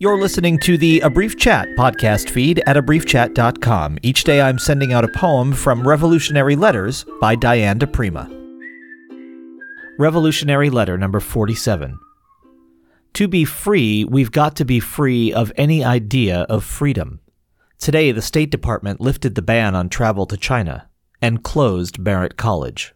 You're listening to the A Brief Chat podcast feed at abriefchat.com. Each day I'm sending out a poem from Revolutionary Letters by Diane di Prima. Revolutionary Letter number 47. To be free, we've got to be free of any idea of freedom. Today, the State Department lifted the ban on travel to China and closed Barrett College.